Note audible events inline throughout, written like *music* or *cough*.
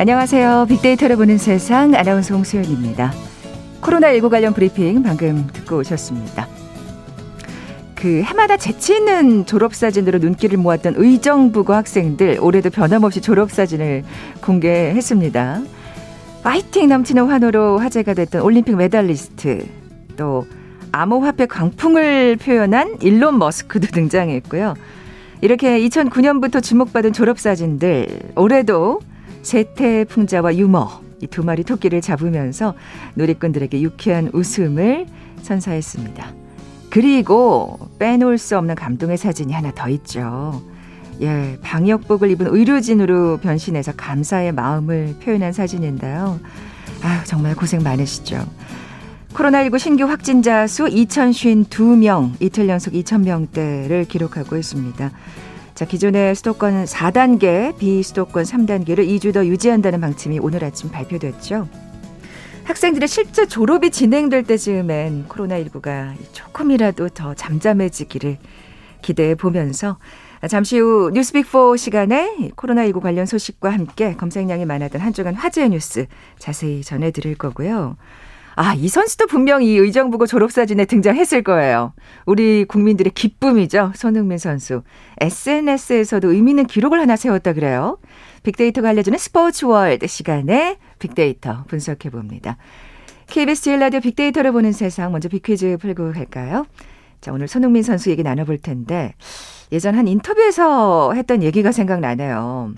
안녕하세요. 빅데이터를 보는 세상 아나운서 홍수연입니다. 코로나19 관련 브리핑 방금 듣고 오셨습니다. 그 해마다 재치 있는 졸업사진으로 눈길을 모았던 의정부고 학생들 올해도 변함없이 졸업사진을 공개했습니다. 파이팅 넘치는 환호로 화제가 됐던 올림픽 메달리스트 또 암호화폐 광풍을 표현한 일론 머스크도 *laughs* 등장했고요. 이렇게 2009년부터 주목받은 졸업사진들 올해도 세태 풍자와 유머 이 두 마리 토끼를 잡으면서 누리꾼들에게 유쾌한 웃음을 선사했습니다. 그리고 빼놓을 수 없는 감동의 사진이 하나 더 있죠. 예, 방역복을 입은 의료진으로 변신해서 감사의 마음을 표현한 사진인데요. 아, 정말 고생 많으시죠. 코로나19 신규 확진자 수 2,052명, 이틀 연속 2,000명대를 기록하고 있습니다. 자, 기존의 수도권 4단계, 비수도권 3단계를 2주 더 유지한다는 방침이 오늘 아침 발표됐죠. 학생들의 실제 졸업이 진행될 때쯤엔 코로나19가 조금이라도 더 잠잠해지기를 기대해 보면서 잠시 후 뉴스빅4 시간에 코로나19 관련 소식과 함께 검색량이 많았던 한 주간 화제의 뉴스 자세히 전해드릴 거고요. 아, 이 선수도 분명히 의정부고 졸업사진에 등장했을 거예요. 우리 국민들의 기쁨이죠. 손흥민 선수. SNS에서도 의미 있는 기록을 하나 세웠다 그래요. 빅데이터가 알려주는 스포츠 월드 시간에 빅데이터 분석해 봅니다. KBS 제일 라디오 빅데이터를 보는 세상 먼저 빅퀴즈 풀고 갈까요? 자, 오늘 손흥민 선수 얘기 나눠볼 텐데 예전 한 인터뷰에서 했던 얘기가 생각나네요.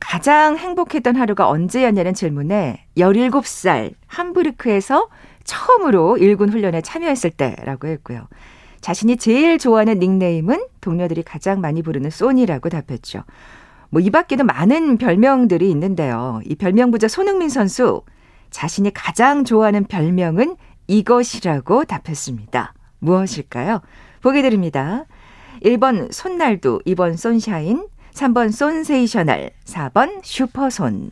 가장 행복했던 하루가 언제였냐는 질문에 17살 함부르크에서 처음으로 일군 훈련에 참여했을 때라고 했고요. 자신이 제일 좋아하는 닉네임은 동료들이 가장 많이 부르는 소니라고 답했죠. 뭐 이 밖에도 많은 별명들이 있는데요. 이 별명 부자 손흥민 선수 자신이 가장 좋아하는 별명은 이것이라고 답했습니다. 무엇일까요? 보기 드립니다. 1번 손날두, 2번 손샤인, 3번 손세이셔널, 4번 슈퍼손.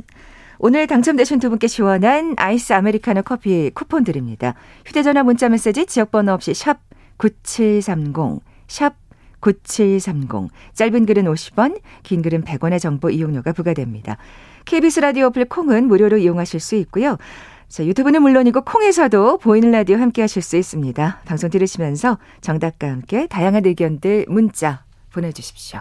오늘 당첨되신 두 분께 시원한 아이스 아메리카노 커피 쿠폰 드립니다. 휴대전화 문자 메시지 지역번호 없이 샵 9730, 샵 9730. 짧은 글은 50원, 긴 글은 100원의 정보 이용료가 부과됩니다. KBS 라디오 어플 콩은 무료로 이용하실 수 있고요. 자, 유튜브는 물론이고 콩에서도 보이는 라디오 함께 하실 수 있습니다. 방송 들으시면서 정답과 함께 다양한 의견들 문자 보내주십시오.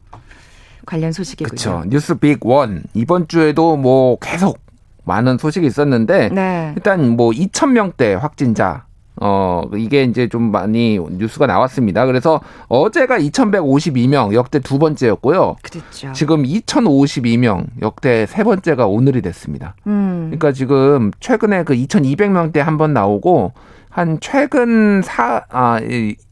관련 소식이고요. 그렇죠. 뉴스 빅 원 이번 주에도 뭐 계속 많은 소식이 있었는데 네. 일단 뭐 2천 명대 확진자 어, 이게 이제 좀 많이 뉴스가 나왔습니다. 그래서 어제가 2,152명 역대 두 번째였고요. 그렇죠. 지금 2,052명 역대 세 번째가 오늘이 됐습니다. 음. 그러니까 지금 최근에 그 2,200명대 한 번 나오고 한 최근 사, 아,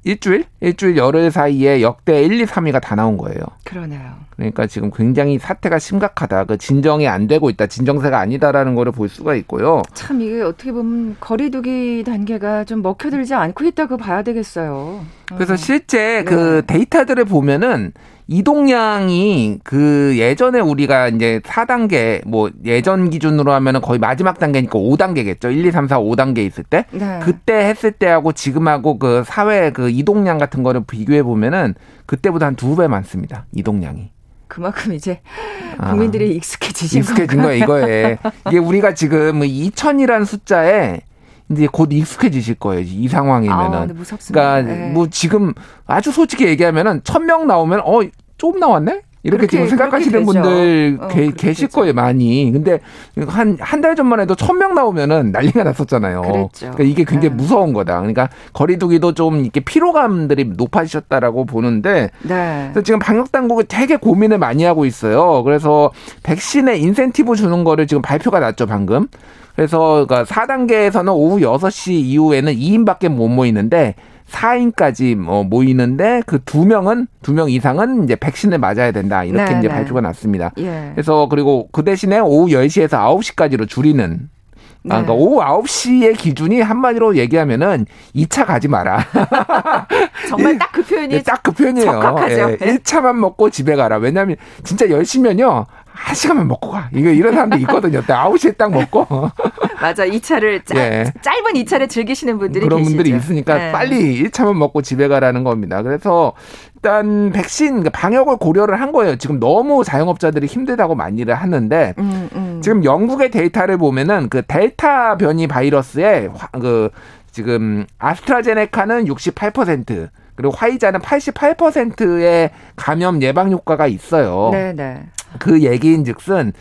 일주일? 일주일 열흘 사이에 역대 1, 2, 3위가 다 나온 거예요. 그러네요. 그러니까 지금 굉장히 사태가 심각하다. 그 진정이 안 되고 있다. 진정세가 아니다라는 거를 볼 수가 있고요. 참 이게 어떻게 보면 거리두기 단계가 좀 먹혀들지 않고 있다고 봐야 되겠어요. 그래서 어. 실제 그 네. 그 데이터들을 보면은 이동량이 그 예전에 우리가 이제 4단계 뭐 예전 기준으로 하면은 거의 마지막 단계니까 5단계겠죠. 1, 2, 3, 4, 5단계 있을 때. 네. 그때 했을 때하고 지금하고 그 사회 그 이동량 같은 거를 비교해 보면은 그때보다 한 두 배 많습니다. 이동량이. 그만큼 이제 국민들이 아, 익숙해지신 익숙해진 거 이거에 이게 우리가 지금 2천이라는 숫자에 이제 곧 익숙해지실 거예요. 이 상황이면은. 아, 무섭습니다. 그러니까 네. 뭐 지금 아주 솔직히 얘기하면은 천 명 나오면 어좀 나왔네? 이렇게 그렇게, 지금 생각하시는 분들 어, 게, 계실 되죠. 거예요 많이. 근데 한 한 달 전만 해도 천 명 나오면은 난리가 났었잖아요. 그랬죠. 그러니까 이게 굉장히 네. 무서운 거다. 그러니까 거리두기도 좀 이렇게 피로감들이 높아지셨다라고 보는데 네. 그래서 지금 방역 당국이 되게 고민을 많이 하고 있어요. 그래서 백신에 인센티브 주는 거를 지금 발표가 났죠 방금. 그래서 그러니까 4단계에서는 오후 6시 이후에는 2인밖에 못 모이는데 4인까지 뭐 모이는데 그 두 명은 두 명 이상은 이제 백신을 맞아야 된다. 이렇게 네, 이제 네. 발표가 났습니다. 예. 그래서 그리고 그 대신에 오후 10시에서 9시까지로 줄이는 아, 그러니까 네. 오후 9시의 기준이 한마디로 얘기하면은 2차 가지 마라. *laughs* 정말 딱 그 표현이 예, 딱그 표현이에요. 적합하죠. 예, 1차만 먹고 집에 가라. 왜냐하면 진짜 10시면요. 한 시간만 먹고 가. 이거 이런 사람들 있거든요. 딱 9시에 딱 먹고. *laughs* 맞아. 2차를 짧, 예. 짧은 2차를 즐기시는 분들이 그런 계시죠. 분들이 있으니까 네. 빨리 1차만 먹고 집에 가라는 겁니다. 그래서 일단 백신 그러니까 방역을 고려를 한 거예요. 지금 너무 자영업자들이 힘들다고 많이 를 하는데 음, 음. 지금 영국의 데이터를 보면은 그 델타 변이 바이러스의 화- 그 지금 아스트라제네카는 68% 그리고 화이자는 88%의 감염 예방 효과가 있어요. 네, 네. 그 얘기인즉슨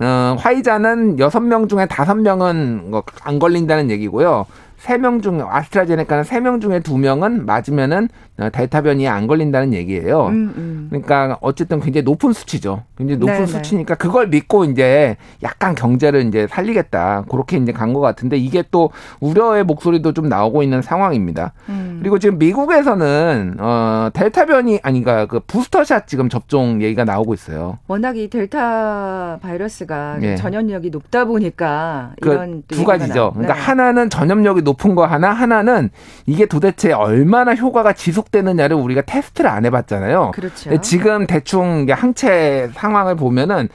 어, 화이자는 6명 중에 5명은 뭐안 걸린다는 얘기고요. 3명 중 아스트라제네카는 3명 중에 2명은 맞으면은 어, 델타 변이에 안 걸린다는 얘기예요. 음, 음. 그러니까 어쨌든 굉장히 높은 수치죠. 굉장히 높은 네네. 수치니까 그걸 믿고 이제 약간 경제를 이제 살리겠다. 그렇게 이제 간 것 같은데 이게 또 우려의 목소리도 좀 나오고 있는 상황입니다. 음. 그리고 지금 미국에서는 어 델타 변이 아니가 그 부스터샷 지금 접종 얘기가 나오고 있어요. 워낙 이 델타 바이러스가 예. 전염력이 높다 보니까 이런 그또두 가지죠. 나오- 그러니까 네. 하나는 전염력이 높은 거 하나, 하나는 이게 도대체 얼마나 효과가 지속되느냐를 우리가 테스트를 안 해봤잖아요. 그렇죠. 지금 대충 항체 상황을 보면은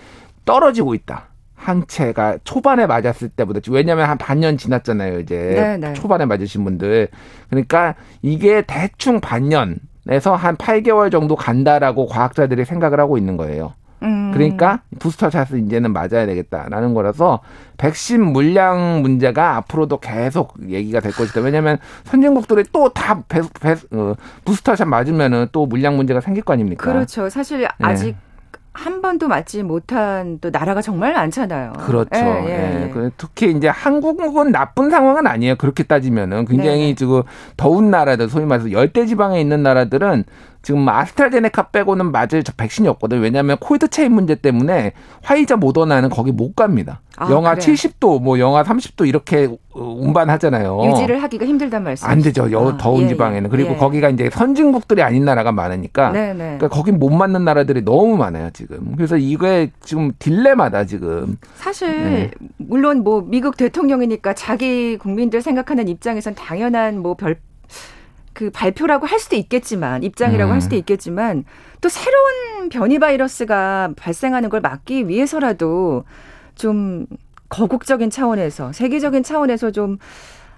떨어지고 있다. 항체가 초반에 맞았을 때보다 왜냐하면 한 반년 지났잖아요 이제 네네. 초반에 맞으신 분들 그러니까 이게 대충 반년에서 한 8개월 정도 간다라고 과학자들이 생각을 하고 있는 거예요. 음. 그러니까 부스터 샷을 이제는 맞아야 되겠다라는 거라서 백신 물량 문제가 앞으로도 계속 얘기가 될 것이다. 왜냐하면 선진국들이 또다 어, 부스터 샷 맞으면은 또 물량 문제가 생길 거 아닙니까? 그렇죠. 사실 아직 한 번도 맞지 못한 또 나라가 정말 많잖아요. 그렇죠. 예, 예, 예, 예. 그 특히 이제 한국은 나쁜 상황은 아니에요. 그렇게 따지면은 굉장히 네네. 지금 더운 나라들 소위 말해서 열대 지방에 있는 나라들은 지금 아스트라제네카 빼고는 맞을 저 백신이 없거든요. 왜냐하면 cold chain 문제 때문에 화이자 모더나는 거기 못 갑니다. 아, 영하 그래요? 70도, 뭐 영하 30도 이렇게 어, 운반하잖아요. 유지를 하기가 힘들단 말씀. 안 되죠. 여, 아, 더운 예, 지방에는. 예. 그리고 예. 거기가 이제 선진국들이 아닌 나라가 많으니까 네네. 그러니까 거긴 못 맞는 나라들이 너무 많아요, 지금. 그래서 이게 지금 딜레마다 지금. 사실 네. 물론 뭐 미국 대통령이니까 자기 국민들 생각하는 입장에선 당연한 뭐별 그 발표라고 할 수도 있겠지만 입장이라고 음. 할 수도 있겠지만 또 새로운 변이 바이러스가 발생하는 걸 막기 위해서라도 좀 거국적인 차원에서 세계적인 차원에서 좀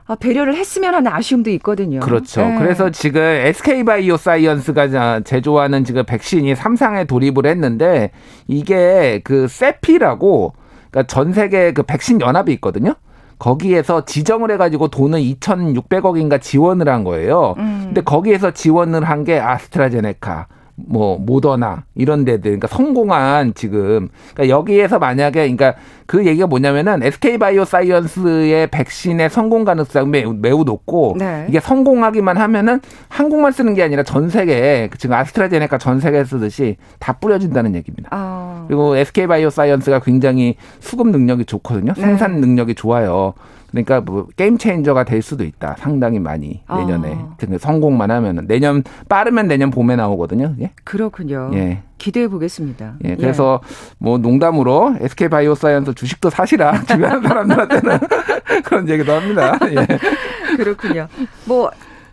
아, 배려를 했으면 하는 아쉬움도 있거든요. 그렇죠. 네. 그래서 지금 SK 바이오 사이언스가 제조하는 지금 백신이 삼상에 돌입을 했는데 이게 그 세피라고 그러니까 전 세계 그 백신 연합이 있거든요. 거기에서 지정을 해가지고 돈을 2,600억인가 지원을 한 거예요. 음. 근데 거기에서 지원을 한 게 아스트라제네카, 뭐 모더나 이런 데들, 그러니까 성공한 지금, 그러니까 여기에서 만약에, 그러니까 그 얘기가 뭐냐면은 SK 바이오 사이언스의 백신의 성공 가능성이 매우, 매우 높고 네. 이게 성공하기만 하면은 한국만 쓰는 게 아니라 전 세계에 지금 아스트라제네카 전 세계에 쓰듯이 다 뿌려진다는 얘기입니다. 아, 그리고 SK 바이오 사이언스가 굉장히 수급 능력이 좋거든요. 네. 생산 능력이 좋아요. 그러니까 뭐 game changer가 될 수도 있다. 상당히 많이 내년에 아. 성공만 하면은 내년 빠르면 내년 봄에 나오거든요. 예. 그렇군요. 예. 기대해 보겠습니다. 예. 그래서 뭐 농담으로 SK 바이오 사이언스 주식도 사시라 *laughs* 주변 사람들한테는 *laughs* 그런 얘기도 합니다. 예. *laughs* 그렇군요. 뭐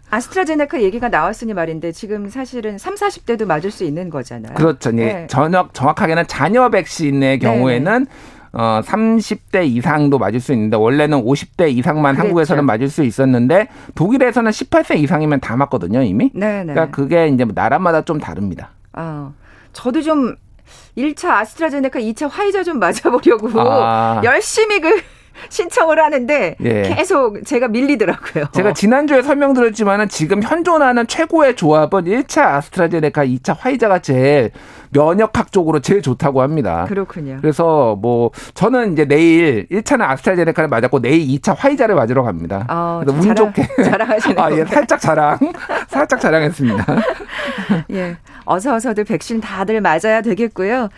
아스트라제네카 얘기가 나왔으니 말인데 지금 사실은 3, 40대도 맞을 수 있는 거잖아요. 그렇죠. 예. 네. 전역 정확하게는 얀센 백신의 경우에는 어 30대 이상도 맞을 수 있는데 원래는 50대 이상만 그랬죠. 한국에서는 맞을 수 있었는데 독일에서는 18세 이상이면 다 맞거든요, 이미. 네, 네. 그러니까 그게 이제 뭐 나라마다 좀 다릅니다. 아, 저도 좀 1차 아스트라제네카, 2차 화이자 좀 맞아보려고 아. 열심히 그 신청을 하는데 예. 계속 제가 밀리더라고요. 제가 지난주에 설명드렸지만은 지금 현존하는 최고의 조합은 1차 아스트라제네카, 2차 화이자가 제일 면역학적으로 제일 좋다고 합니다. 그렇군요. 그래서 뭐 저는 이제 내일 1차는 아스트라제네카를 맞았고 내일 2차 화이자를 맞으러 갑니다. 어, 그래서 운 좋게 *laughs* 자랑하시는 아, 예, 살짝 자랑. *laughs* 살짝 자랑했습니다. *laughs* 예. 어서 어서들 백신 다들 맞아야 되겠고요.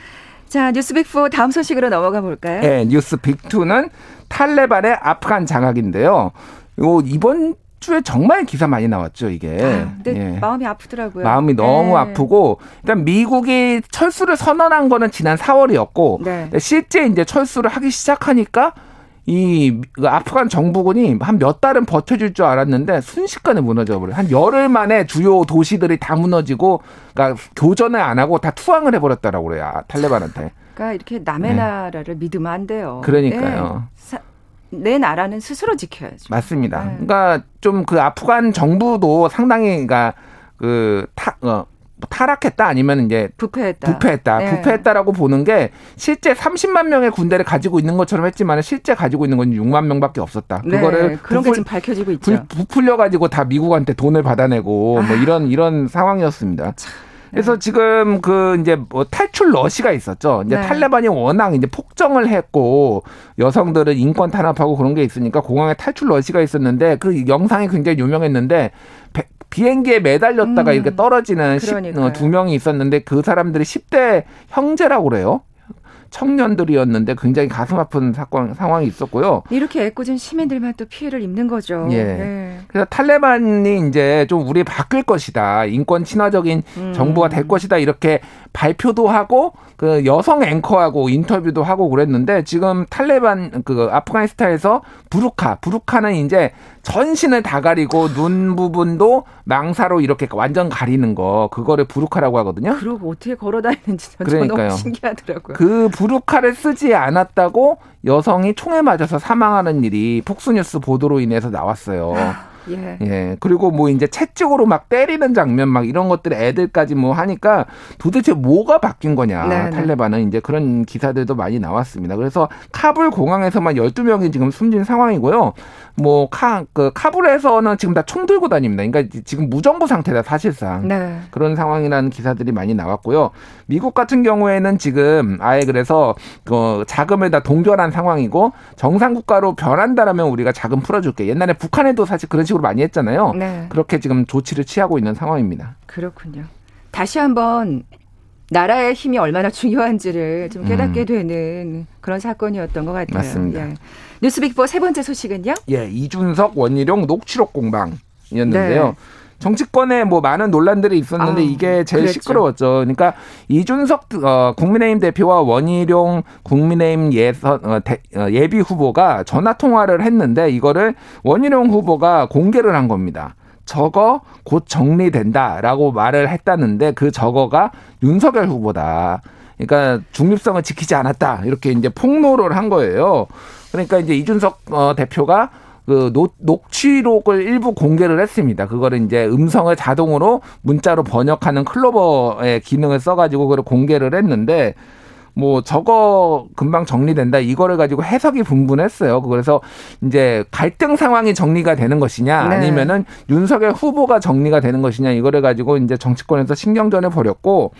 자, 뉴스 빅4 다음 소식으로 넘어가 볼까요? 네, 뉴스 빅2는 탈레반의 아프간 장악인데요. 요 이번 주에 정말 기사 많이 나왔죠, 이게. 아, 근데 예. 마음이 아프더라고요. 마음이 너무 네. 아프고 일단 미국이 철수를 선언한 거는 지난 4월이었고 네. 실제 이제 철수를 하기 시작하니까 이그 아프간 정부군이 한 몇 달은 버텨줄 줄 알았는데 순식간에 무너져 버려. 한 열흘 만에 주요 도시들이 다 무너지고, 그러니까 교전을 안 하고 다 투항을 해버렸다라고 그래요. 아, 탈레반한테. 그러니까 이렇게 남의 네. 나라를 믿으면 안 돼요. 그러니까요. 네. 내 나라는 스스로 지켜야죠. 맞습니다. 네. 그러니까 좀 그 아프간 정부도 상당히 그러니까 그 타, 어, 뭐 타락했다 아니면 이제 부패했다. 부패했다. 네. 부패했다라고 보는 게 실제 30만 명의 군대를 가지고 있는 것처럼 했지만 실제 가지고 있는 건 6만 명밖에 없었다. 네. 그거를 그런 부풀, 게 지금 밝혀지고 있죠. 부풀려 가지고 다 미국한테 돈을 받아내고 아. 뭐 이런 이런 상황이었습니다. 참. 그래서 네. 지금 그 이제 뭐 탈출 러시가 있었죠. 이제 네. 탈레반이 워낙 이제 폭정을 했고 여성들은 인권 탄압하고 그런 게 있으니까 공항에 탈출 러시가 있었는데 그 영상이 굉장히 유명했는데 비행기에 매달렸다가 음. 이렇게 떨어지는 어, 두 명이 있었는데 그 사람들이 10대 형제라고 그래요. 청년들이었는데 굉장히 가슴 아픈 사건 상황이 있었고요. 이렇게 애꿎은 시민들만 또 피해를 입는 거죠. 예. 네. 그래서 탈레반이 이제 좀 우리 바뀔 것이다. 인권 친화적인 음. 정부가 될 것이다. 이렇게 발표도 하고 그 여성 앵커하고 인터뷰도 하고 그랬는데 지금 탈레반 그 아프가니스탄에서 부르카, 부르카는 이제 전신을 다 가리고 눈 부분도 망사로 이렇게 완전 가리는 거 그거를 부르카라고 하거든요. 그리고 어떻게 걸어 다니는지 저는 너무 신기하더라고요. 그 부르카를 쓰지 않았다고 여성이 총에 맞아서 사망하는 일이 폭스뉴스 보도로 인해서 나왔어요. 예. 예. 그리고 뭐 이제 채찍으로 막 때리는 장면 막 이런 것들 애들까지 뭐 하니까 도대체 뭐가 바뀐 거냐. 네네. 네. 탈레반은 이제 그런 기사들도 많이 나왔습니다. 그래서 카불 공항에서만 12명이 지금 숨진 상황이고요. 뭐 카, 그 카불에서는 지금 다 총 들고 다닙니다. 그러니까 지금 무정부 상태다 사실상. 네. 그런 상황이라는 기사들이 많이 나왔고요. 미국 같은 경우에는 지금 아예 그래서 그 자금을 다 동결한 상황이고 정상 국가로 변한다라면 우리가 자금 풀어줄게. 옛날에 북한에도 사실 그런 식으로 많이 했잖아요. 네. 그렇게 지금 조치를 취하고 있는 상황입니다. 그렇군요. 다시 한번 나라의 힘이 얼마나 중요한지를 좀 깨닫게 음. 되는 그런 사건이었던 것 같아요. 맞습니다. 예. 뉴스빅보 세 번째 소식은요? 예, 이준석 원희룡 녹취록 공방이었는데요. 네. 정치권에 뭐 많은 논란들이 있었는데 아, 이게 제일 그랬죠. 시끄러웠죠. 그러니까 이준석 어, 국민의힘 대표와 원희룡 국민의힘 예선 어, 대, 어, 예비 후보가 전화 통화를 했는데 이거를 원희룡 후보가 공개를 한 겁니다. 저거 곧 정리된다라고 말을 했다는데 그 저거가 윤석열 후보다. 그러니까 중립성을 지키지 않았다. 이렇게 이제 폭로를 한 거예요. 그러니까 이제 이준석 어, 대표가 그 노, 녹취록을 일부 공개를 했습니다. 그거를 이제 음성을 자동으로 문자로 번역하는 클로버의 기능을 써가지고 그걸 공개를 했는데 뭐 저거 금방 정리된다 이거를 가지고 해석이 분분했어요. 그래서 이제 갈등 상황이 정리가 되는 것이냐 네. 아니면은 윤석열 후보가 정리가 되는 것이냐 이거를 가지고 이제 정치권에서 신경전을 벌였고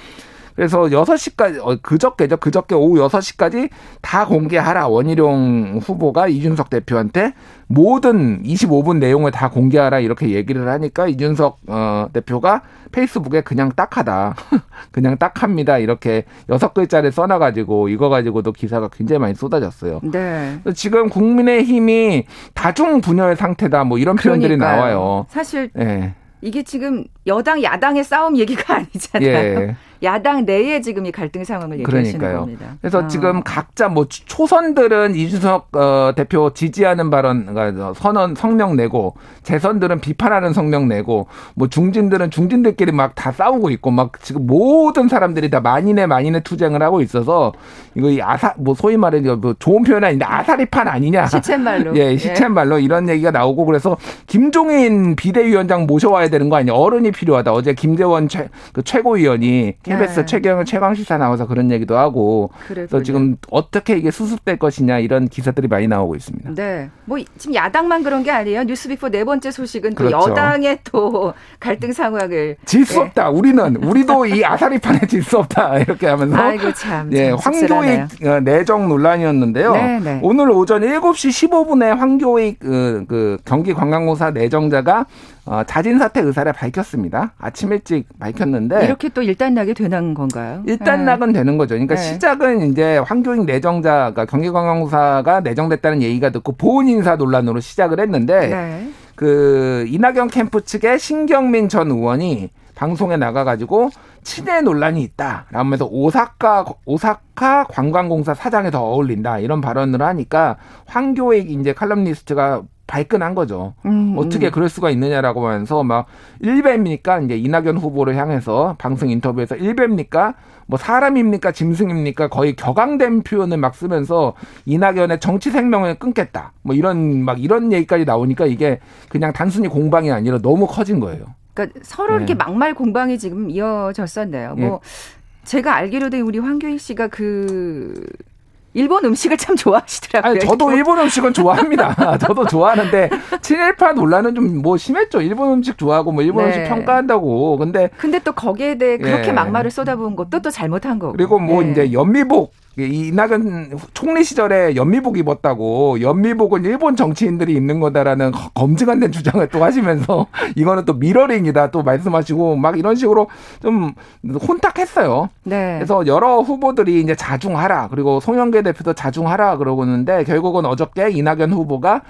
그래서 6시까지 어, 그저께죠. 그저께 오후 6시까지 다 공개하라. 원희룡 후보가 이준석 대표한테 모든 25분 내용을 다 공개하라 이렇게 얘기를 하니까 이준석 어, 대표가 페이스북에 그냥 딱하다. *laughs* 그냥 딱합니다. 이렇게 여섯 글자를 써놔 가지고 이거 가지고도 기사가 굉장히 많이 쏟아졌어요. 네. 지금 국민의 힘이 다중 분열 상태다. 뭐 이런 표현들이 그러니까요. 나와요. 사실 네. 이게 지금 여당 야당의 싸움 얘기가 *laughs* 아니잖아요. 예. 야당 내에 지금 이 갈등 상황을 얘기하시는 그러니까요. 겁니다. 그래서 아. 지금 각자 뭐 초선들은 이준석 어, 대표 지지하는 발언 그러니까 선언 성명 내고 재선들은 비판하는 성명 내고 뭐 중진들은 중진들끼리 막 다 싸우고 있고 막 지금 모든 사람들이 다 만인의 만인의 투쟁을 하고 있어서 이거 이 아사 뭐 소위 말해 뭐 좋은 표현 아닌데 아사리판 아니냐 *laughs* 시쳇말로 예 시쳇말로 예. 이런 얘기가 나오고 그래서 김종인 비대위원장 모셔와야 되는 거 아니냐 어른이 필요하다 어제 김재원 최, 그 최고위원이 KBS 네. 최경영 최강시사 나와서 그런 얘기도 하고 그랬군요. 그래서 지금 어떻게 이게 수습될 것이냐 이런 기사들이 많이 나오고 있습니다. 네. 뭐 지금 야당만 그런 게 아니에요. 뉴스빅포 네 번째 소식은 또 그렇죠. 여당의 또 갈등 상황을 질수 예. 없다. 우리는 우리도 이 아사리판에 질 수 없다. 이렇게 하면서 아이고 참. 예. 황교익 어, 내정 논란이었는데요. 네, 네. 오늘 오전 7시 15분에 황교익 그, 그 경기관광공사 내정자가 어, 자진 사퇴 의사를 밝혔습니다. 아침 일찍 밝혔는데 이렇게 또 일단락이 되는 건가요? 일단 네. 되는 거죠. 그러니까 네. 시작은 이제 황교익 내정자가 경기관광공사가 내정됐다는 얘기가 듣고 보훈 인사 논란으로 시작을 했는데 네. 그 이낙연 캠프 측의 신경민 전 의원이 방송에 나가가지고 친해 논란이 있다. 라면서 오사카 오사카 관광공사 사장에 더 어울린다 이런 발언을 하니까 황교익 이제 칼럼니스트가 발끈한 거죠. 음, 어떻게 음. 그럴 수가 있느냐라고 하면서 막 일배입니까? 이제 이낙연 후보를 향해서 방송 인터뷰에서 일배입니까? 뭐 사람입니까? 짐승입니까? 거의 격앙된 표현을 막 쓰면서 이낙연의 정치 생명을 끊겠다. 뭐 이런 막 이런 얘기까지 나오니까 이게 그냥 단순히 공방이 아니라 너무 커진 거예요. 그러니까 서로 네. 이렇게 막말 공방이 지금 이어졌었네요. 예. 뭐 제가 알기로도 우리 황교익 씨가 그 일본 음식을 참 좋아하시더라고요. 아니 저도. 일본 음식은 좋아합니다. *laughs* 저도 좋아하는데 친일파 논란은 좀 뭐 심했죠. 일본 음식 좋아하고 뭐 일본 네. 음식 평가한다고. 근데 근데 또 거기에 대해 그렇게 예. 막말을 쏟아부은 것도 또 잘못한 거고. 그리고 뭐 예. 이제 연미복 이 이낙연 총리 시절에 연미복 입었다고 연미복은 일본 정치인들이 입는 거다라는 검증 안 된 주장을 또 하시면서 *laughs* 이거는 또 mirroring이다 또 말씀하시고 막 이런 식으로 좀 혼탁했어요. 네. 그래서 여러 후보들이 이제 자중하라 그리고 송영길 대표도 자중하라 그러고 있는데 결국은 어저께 이낙연 후보가 어,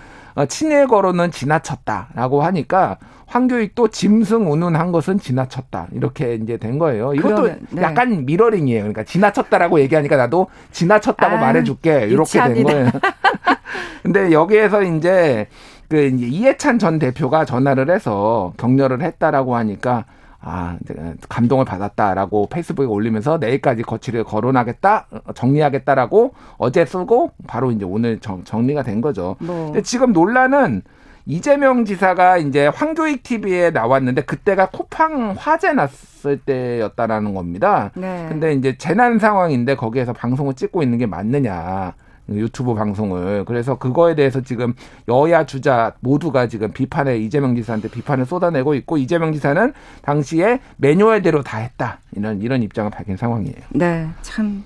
친일 거론은 지나쳤다라고 하니까 황교익도 짐승 운운한 것은 지나쳤다 이렇게 이제 된 거예요. 이것도 네. 약간 mirroring이에요. 그러니까 지나쳤다라고 얘기하니까 나도 지나쳤다고 아, 말해줄게 이렇게 된 유치합니다. 거예요. *laughs* 근데 여기에서 이제 그 이제 이해찬 전 대표가 전화를 해서 격려를 했다라고 하니까 아 이제 감동을 받았다라고 페이스북에 올리면서 내일까지 거취를 거론하겠다 어, 정리하겠다라고 어제 쓰고 바로 이제 오늘 정, 정리가 된 거죠. 뭐 근데 지금 논란은 이재명 지사가 이제 황교익 TV에 나왔는데 그때가 쿠팡 화재 났을 때였다라는 겁니다. 네. 근데 이제 재난 상황인데 거기에서 방송을 찍고 있는 게 맞느냐. 유튜브 방송을 그래서 그거에 대해서 지금 여야 주자 모두가 지금 비판에 이재명 지사한테 비판을 쏟아내고 있고 이재명 지사는 당시에 매뉴얼대로 다 했다 이런 이런 입장을 밝힌 상황이에요. 네, 참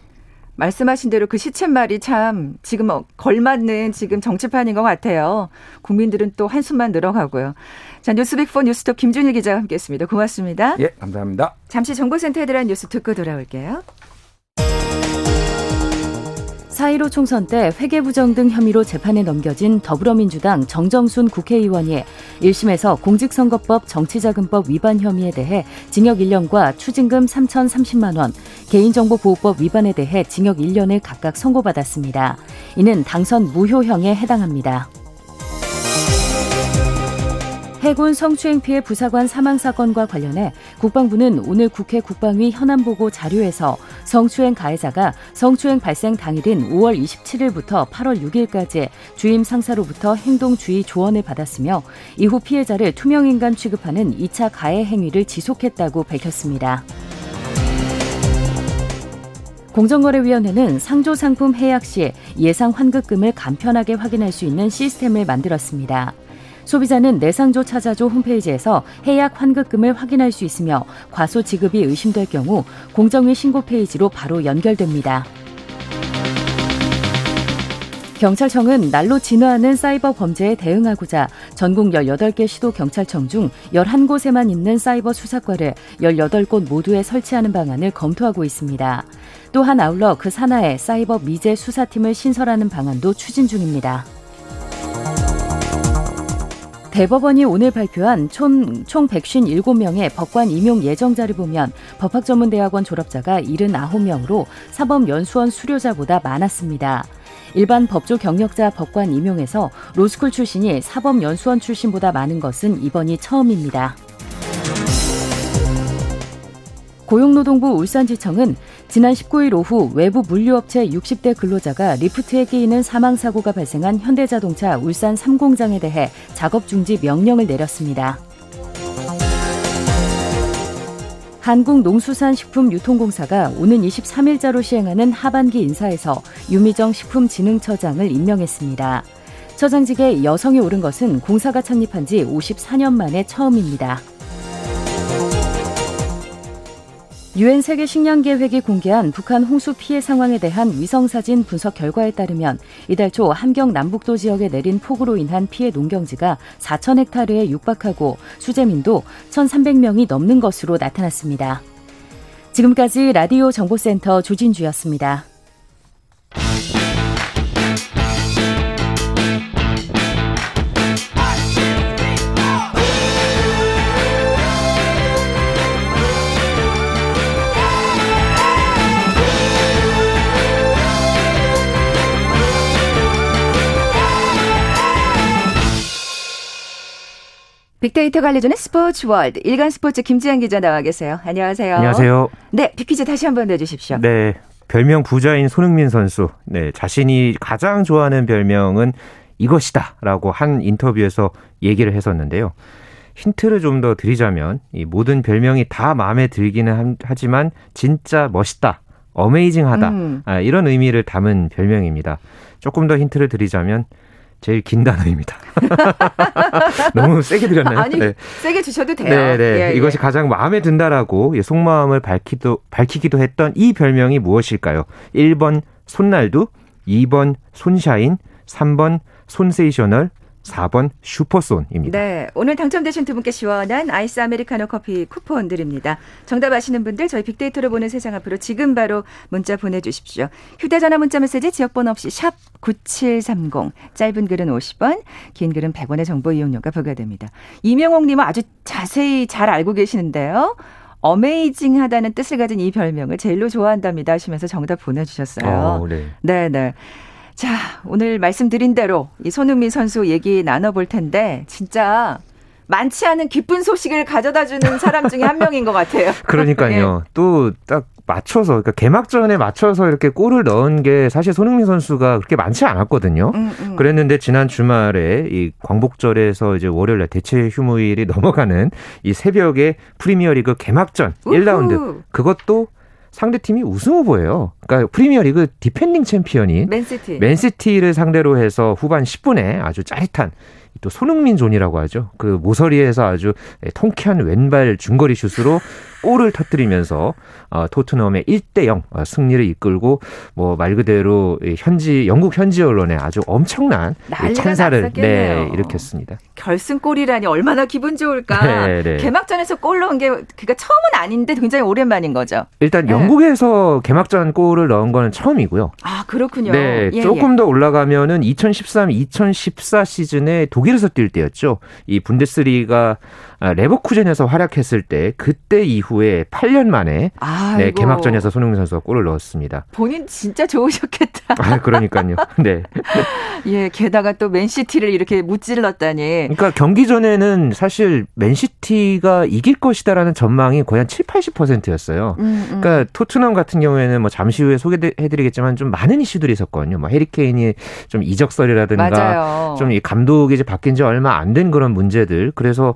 말씀하신 대로 그 시쳇말이 참 지금 어, 걸맞는 지금 정치판인 것 같아요. 국민들은 또 한숨만 늘어가고요. 자, 뉴스빅포 뉴스톱 김준일 기자와 함께했습니다. 고맙습니다. 예, 감사합니다. 잠시 정보센터에 대한 뉴스 듣고 돌아올게요. 4.15 총선 때 회계부정 등 혐의로 재판에 넘겨진 더불어민주당 정정순 국회의원이 1심에서 공직선거법 정치자금법 위반 혐의에 대해 징역 1년과 추징금 3,030만 원, 개인정보보호법 위반에 대해 징역 1년을 각각 선고받았습니다. 이는 당선 무효형에 해당합니다. 해군 성추행 피해 부사관 사망 사건과 관련해 국방부는 오늘 국회 국방위 현안 보고 자료에서 성추행 가해자가 성추행 발생 당일인 5월 27일부터 8월 6일까지 주임 상사로부터 행동 주의 조언을 받았으며 이후 피해자를 투명 인간 취급하는 2차 가해 행위를 지속했다고 밝혔습니다. 공정거래위원회는 상조 상품 해약 시 예상 환급금을 간편하게 확인할 수 있는 시스템을 만들었습니다. 소비자는 내상조 찾아줘 홈페이지에서 해약 환급금을 확인할 수 있으며 과소 지급이 의심될 경우 공정위 신고 페이지로 바로 연결됩니다. 경찰청은 날로 진화하는 사이버 범죄에 대응하고자 전국 18개 시도 경찰청 중 11곳에만 있는 사이버 수사과를 18곳 모두에 설치하는 방안을 검토하고 있습니다. 또한 아울러 그 산하에 사이버 미제 수사팀을 신설하는 방안도 추진 중입니다. 대법원이 오늘 발표한 총, 총 157명의 법관 임용 예정자를 보면 법학전문대학원 졸업자가 79명으로 사법연수원 수료자보다 많았습니다. 일반 법조 경력자 법관 임용에서 로스쿨 출신이 사법연수원 출신보다 많은 것은 이번이 처음입니다. 고용노동부 울산지청은 지난 19일 오후 외부 물류업체 60대 근로자가 리프트에 끼이는 사망사고가 발생한 현대자동차 울산 3공장에 대해 작업 중지 명령을 내렸습니다. 한국농수산식품유통공사가 오는 23일자로 시행하는 하반기 인사에서 유미정 식품진흥처장을 임명했습니다. 처장직에 여성이 오른 것은 공사가 창립한 지 54년 만에 처음입니다. 유엔 세계 식량 계획이 공개한 북한 홍수 피해 상황에 대한 위성 사진 분석 결과에 따르면 이달 초 함경 남북도 지역에 내린 폭우로 인한 피해 농경지가 4천 헥타르에 육박하고 수재민도 1,300명이 넘는 것으로 나타났습니다. 지금까지 라디오 정보센터 조진주였습니다. 빅데이터가 알려주는 스포츠 월드 일간 스포츠 김지한 기자 나와 계세요. 안녕하세요. 안녕하세요. 네, 빅퀴즈 다시 한번 내주십시오. 네, 별명 부자인 손흥민 선수. 네, 자신이 가장 좋아하는 별명은 이것이다라고 한 인터뷰에서 얘기를 했었는데요. 힌트를 좀 더 드리자면 이 모든 별명이 다 마음에 들기는 하지만 진짜 멋있다, amazing하다 음. 아, 이런 의미를 담은 별명입니다. 조금 더 힌트를 드리자면 제일 긴 단어입니다. *laughs* 너무 세게 드렸나요? 아니, 네. 세게 주셔도 돼요. 네, 네. 예, 이것이 예. 가장 마음에 든다라고 속마음을 밝히도, 밝히기도 했던 이 별명이 무엇일까요? 1번 손날두, 2번 손샤인, 3번 손세이셔널, 4번 슈퍼손입니다. 네. 오늘 당첨되신 두 분께 시원한 아이스 아메리카노 커피 쿠폰 드립니다. 정답 아시는 분들 저희 빅데이터로 보는 세상 앞으로 지금 바로 문자 보내주십시오. 휴대전화 문자 메시지 지역번호 없이 샵 9730. 짧은 글은 50원, 긴 글은 100원의 정보 이용료가 부과됩니다. 이명옥 님은 아주 자세히 잘 알고 계시는데요. 어메이징하다는 뜻을 가진 이 별명을 제일로 좋아한답니다 하시면서 정답 보내주셨어요. 어, 네. 네, 네. 자, 오늘 말씀드린 대로 이 손흥민 선수 얘기 나눠볼 텐데 진짜 많지 않은 기쁜 소식을 가져다 주는 사람 중에 한 명인 것 같아요. *laughs* 그러니까요. 네. 또 딱 맞춰서 그러니까 개막전에 맞춰서 이렇게 골을 넣은 게 사실 손흥민 선수가 그렇게 많지 않았거든요. 음, 음. 그랬는데 지난 주말에 이 광복절에서 이제 월요일에 대체 휴무일이 *laughs* 넘어가는 이 새벽에 프리미어리그 개막전 우후. 1라운드 그것도 상대 팀이 우승 후보예요. 그러니까 프리미어리그 defending champion인 맨시티. 맨시티를 상대로 해서 후반 10분에 아주 짜릿한 또 손흥민 zone이라고 하죠. 그 모서리에서 아주 통쾌한 왼발 중거리 슛으로 골을 터뜨리면서 어, 토트넘의 1대 0 어, 승리를 이끌고 뭐 말 그대로 현지 영국 현지 언론에 아주 엄청난 찬사를 네, 일으켰습니다. 결승골이라니 얼마나 기분 좋을까. *laughs* 네, 네. 개막전에서 골 넣은 게 그러니까 처음은 아닌데 굉장히 오랜만인 거죠. 일단 네. 영국에서 개막전 골을 넣은 거는 처음이고요. 아 그렇군요. 네, 예, 조금 예. 더 올라가면은 2013-2014 시즌에 독일에서 뛸 때였죠. 이 분데스리가 아, 레버쿠젠에서 활약했을 때 그때 이후에 8년 만에 네, 개막전에서 손흥민 선수가 골을 넣었습니다. 본인 진짜 좋으셨겠다. 아, 그러니까요. *laughs* 네. 예, 게다가 또 맨시티를 이렇게 무찔렀다니. 그러니까 경기 전에는 사실 맨시티가 이길 것이다라는 전망이 거의 한 7, 80%였어요. 음, 음. 그러니까 토트넘 같은 경우에는 뭐 잠시 후에 소개해드리겠지만 좀 많은 이슈들이 있었거든요. 뭐 해리케인이 좀 이적설이라든가 좀 이 감독이 이제 바뀐 지 얼마 안 된 그런 문제들. 그래서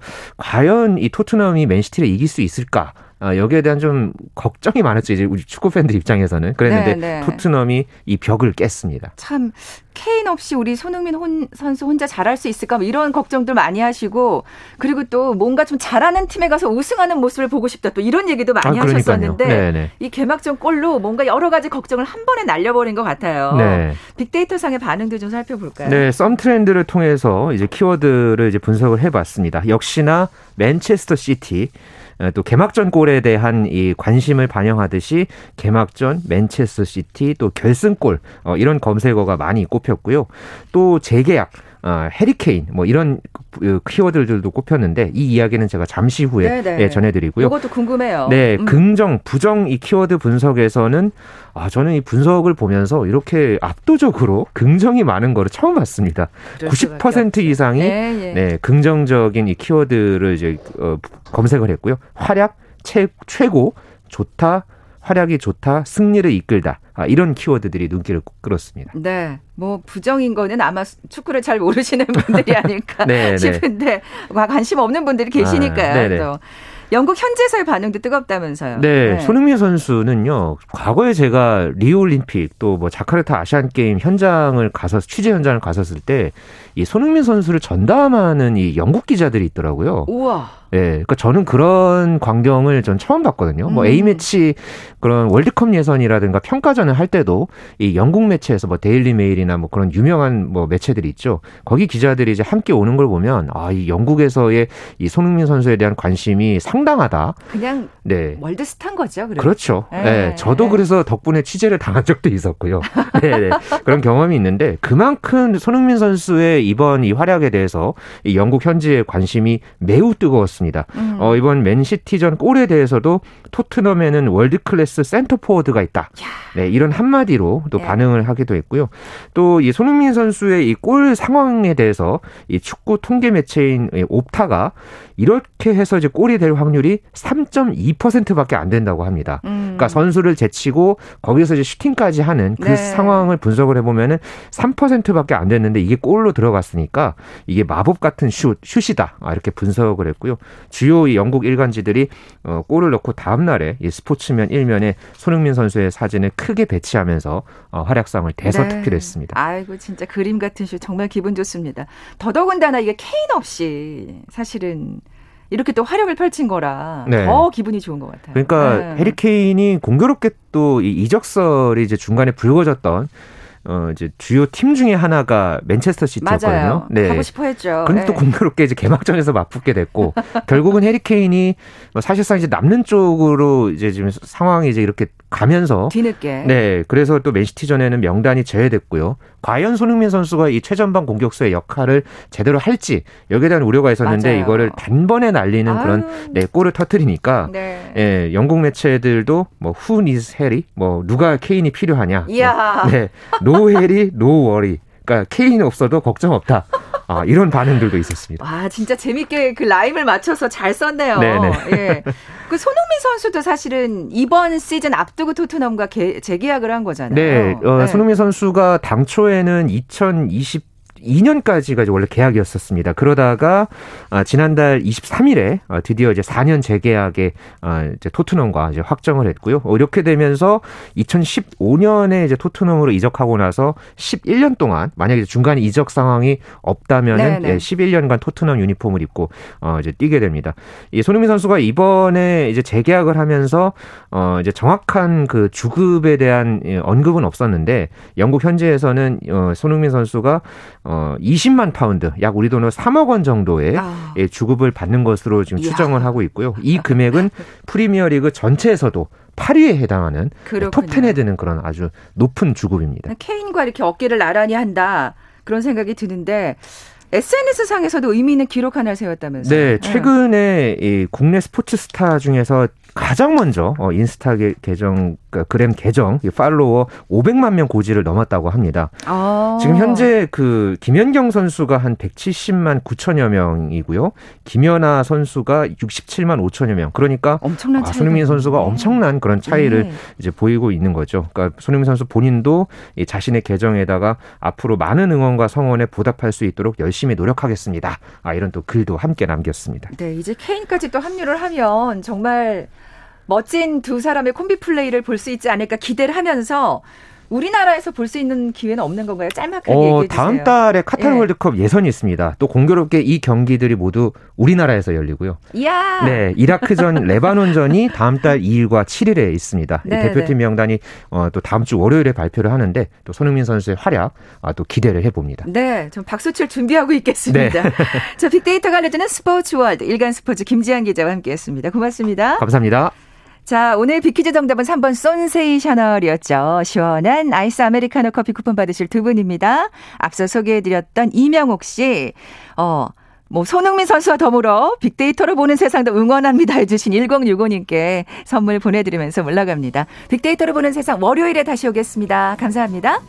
과연 이 토트넘이 맨시티를 이길 수 있을까? 아, 여기에 대한 좀 걱정이 많았죠. 이제 우리 축구 팬들 입장에서는 그랬는데 네, 네. 토트넘이 이 벽을 깼습니다. 참 케인 없이 우리 손흥민 혼, 선수 혼자 잘할 수 있을까 뭐 이런 걱정들 많이 하시고 그리고 또 뭔가 좀 잘하는 팀에 가서 우승하는 모습을 보고 싶다 또 이런 얘기도 많이 아, 하셨었는데 네네. 네. 이 개막전 골로 뭔가 여러 가지 걱정을 한 번에 날려버린 것 같아요. 네. 빅데이터 상의 반응도 좀 살펴볼까요? 네, 썸 트렌드를 통해서 이제 키워드를 이제 분석을 해봤습니다. 역시나 맨체스터 시티 또 개막전 골에 대한 이 관심을 반영하듯이 개막전 맨체스터 시티 또 결승골 어, 이런 검색어가 많이 꼽혔고요. 또 재계약 어, 해리 케인 뭐 이런 그 키워드들도 꼽혔는데 이 이야기는 제가 잠시 후에 네, 전해드리고요. 이것도 궁금해요. 네, 음. 긍정, 부정 이 키워드 분석에서는 아 저는 이 분석을 보면서 이렇게 압도적으로 긍정이 많은 거를 처음 봤습니다. 90% 이상이 네, 예. 네, 긍정적인 이 키워드를 이제 어, 검색을 했고요. 활약 최, 최고 좋다 활약이 좋다, 승리를 이끌다. 아, 이런 키워드들이 눈길을 끌었습니다. 네. 뭐 부정인 거는 아마 축구를 잘 모르시는 *laughs* 분들이 아닐까 네, 네, 싶은데 관심 없는 분들이 계시니까요. 아, 또. 영국 현지에서의 반응도 뜨겁다면서요. 네, 네. 손흥민 선수는요. 과거에 제가 리우 올림픽 또 뭐 자카르타 아시안 게임 현장을 가서 취재 현장을 갔었을 때이 손흥민 선수를 전담하는 이 영국 기자들이 있더라고요. 우와. 예, 그러니까 저는 그런 광경을 전 처음 봤거든요. 뭐 음. 뭐 A 매치 그런 월드컵 예선이라든가 평가전을 할 때도 이 영국 매체에서 뭐 데일리 메일이나 뭐 그런 유명한 뭐 매체들이 있죠. 거기 기자들이 이제 함께 오는 걸 보면 아, 이 영국에서의 이 손흥민 선수에 대한 관심이 상당하다. 그냥 네. 월드 스타인 거죠. 그래도. 그렇죠 네. 네. 저도 네. 그래서 덕분에 취재를 당한 적도 있었고요. 네, 네. 그런 경험이 있는데 그만큼 손흥민 선수의 이번 이 활약에 대해서 이 영국 현지의 관심이 매우 뜨거웠습니다. 음. 어, 이번 맨시티전 골에 대해서도 토트넘에는 월드 클래스 센터 포워드가 있다. 네, 이런 한마디로 또 예. 반응을 하기도 했고요. 또 이 손흥민 선수의 이 골 상황에 대해서 이 축구 통계 매체인 옵타가 이렇게 해서 이제 골이 될 확률이 3.2%밖에 안 된다고 합니다. 음. 그러니까 선수를 제치고 거기서 이제 슈팅까지 하는 그 네. 상황을 분석을 해보면은 3%밖에 안 됐는데 이게 골로 들어 갔으니까 이게 마법 같은 슛, 슛이다. 아, 이렇게 분석을 했고요. 주요 이 영국 일간지들이 어, 골을 넣고 다음 날에 이 스포츠면 1면에 손흥민 선수의 사진을 크게 배치하면서 어, 활약상을 대서특필했습니다. 네. 아이고 진짜 그림 같은 슛 정말 기분 좋습니다. 더더군다나 이게 케인 없이 사실은 이렇게 또 화력을 펼친 거라 네. 더 기분이 좋은 것 같아요. 그러니까 네. 해리 케인이 공교롭게 또 이적설이 이제 중간에 불거졌던 어 이제 주요 팀 중에 하나가 맨체스터 시티였거든요. 맞아요. 네. 하고 싶어 했죠. 근데 네. 또 공교롭게 이제 개막전에서 맞붙게 됐고 *laughs* 결국은 해리 케인이 뭐 사실상 이제 남는 쪽으로 이제 지금 상황이 이제 이렇게 가면서 뒤늦게 네 그래서 또 맨시티전에는 명단이 제외됐고요. 과연 손흥민 선수가 이 최전방 공격수의 역할을 제대로 할지 여기에 대한 우려가 있었는데 맞아요. 이거를 단번에 날리는 아유. 그런 네 골을 터트리니까 네. 예, 영국 매체들도 뭐 who needs Harry 뭐 누가 케인이 필요하냐. 뭐, 네 no Harry no worry 그러니까 케인 없어도 걱정 없다. 아, 이런 반응들도 있었습니다. 와, 진짜 재밌게 그 라임을 맞춰서 잘 썼네요. 네네. 예. 그 손흥민 선수도 사실은 이번 시즌 앞두고 토트넘과 개, 재계약을 한 거잖아요. 네, 어, 네. 손흥민 선수가 당초에는 2020 2년까지가 원래 계약이었었습니다. 그러다가 아, 지난달 23일에 아, 드디어 이제 4년 재계약에 아, 이제 토트넘과 이제 확정을 했고요. 어, 이렇게 되면서 2015년에 이제 토트넘으로 이적하고 나서 11년 동안 만약에 중간에 이적 상황이 없다면은 예, 11년간 토트넘 유니폼을 입고 어, 이제 뛰게 됩니다. 이 손흥민 선수가 이번에 이제 재계약을 하면서 어, 이제 정확한 그 주급에 대한 예, 언급은 없었는데 영국 현지에서는 어, 손흥민 선수가 어 20만 파운드, 약 우리 돈으로 3억 원 정도의 아. 예, 주급을 받는 것으로 지금 이야. 추정을 하고 있고요. 이 금액은 *laughs* 프리미어리그 전체에서도 8위에 해당하는 그렇군요. 톱10에 드는 그런 아주 높은 주급입니다. 케인과 이렇게 어깨를 나란히 한다 그런 생각이 드는데 SNS 상에서도 의미 있는 기록 하나를 세웠다면서요? 네, 최근에 이 국내 스포츠 스타 중에서 가장 먼저 어, 인스타 계정 그러니까 그램 계정 팔로워 500만 명 고지를 넘었다고 합니다. 아. 지금 현재 그 김연경 선수가 한 170만 9천여 명이고요. 김연아 선수가 67만 5천여 명. 그러니까 엄청난 아, 손흥민 선수가 네. 엄청난 그런 차이를 네. 이제 보이고 있는 거죠. 그러니까 손흥민 선수 본인도 이 자신의 계정에다가 앞으로 많은 응원과 성원에 보답할 수 있도록 열심히 노력하겠습니다. 아 이런 또 글도 함께 남겼습니다. 네, 이제 케인까지 또 합류를 하면 정말 멋진 두 사람의 콤비 플레이를 볼 수 있지 않을까 기대를 하면서 우리나라에서 볼 수 있는 기회는 없는 건가요? 짤막하게 어, 얘기해 주세요. 다음 달에 카타르 예. 월드컵 예선이 있습니다. 또 공교롭게 이 경기들이 모두 우리나라에서 열리고요. 이야. 네, 이라크전, *laughs* 레바논전이 다음 달 2일과 7일에 있습니다. 네, 대표팀 네. 명단이 어, 또 다음 주 월요일에 발표를 하는데 또 손흥민 선수의 활약 아, 또 기대를 해봅니다. 네, 좀 박수칠 준비하고 있겠습니다. 네. *laughs* 자, 빅데이터가 알려주는 스포츠 월드 일간 스포츠 김지한 기자와 함께했습니다. 고맙습니다. 감사합니다. 자, 오늘 빅퀴즈 정답은 3번 Sonsational이었죠. 시원한 아이스 아메리카노 커피 쿠폰 받으실 두 분입니다. 앞서 소개해드렸던 이명옥 씨, 어, 뭐 손흥민 선수와 더불어 빅데이터로 보는 세상도 응원합니다 해주신 1065님께 선물 보내드리면서 올라갑니다. 빅데이터로 보는 세상 월요일에 다시 오겠습니다. 감사합니다.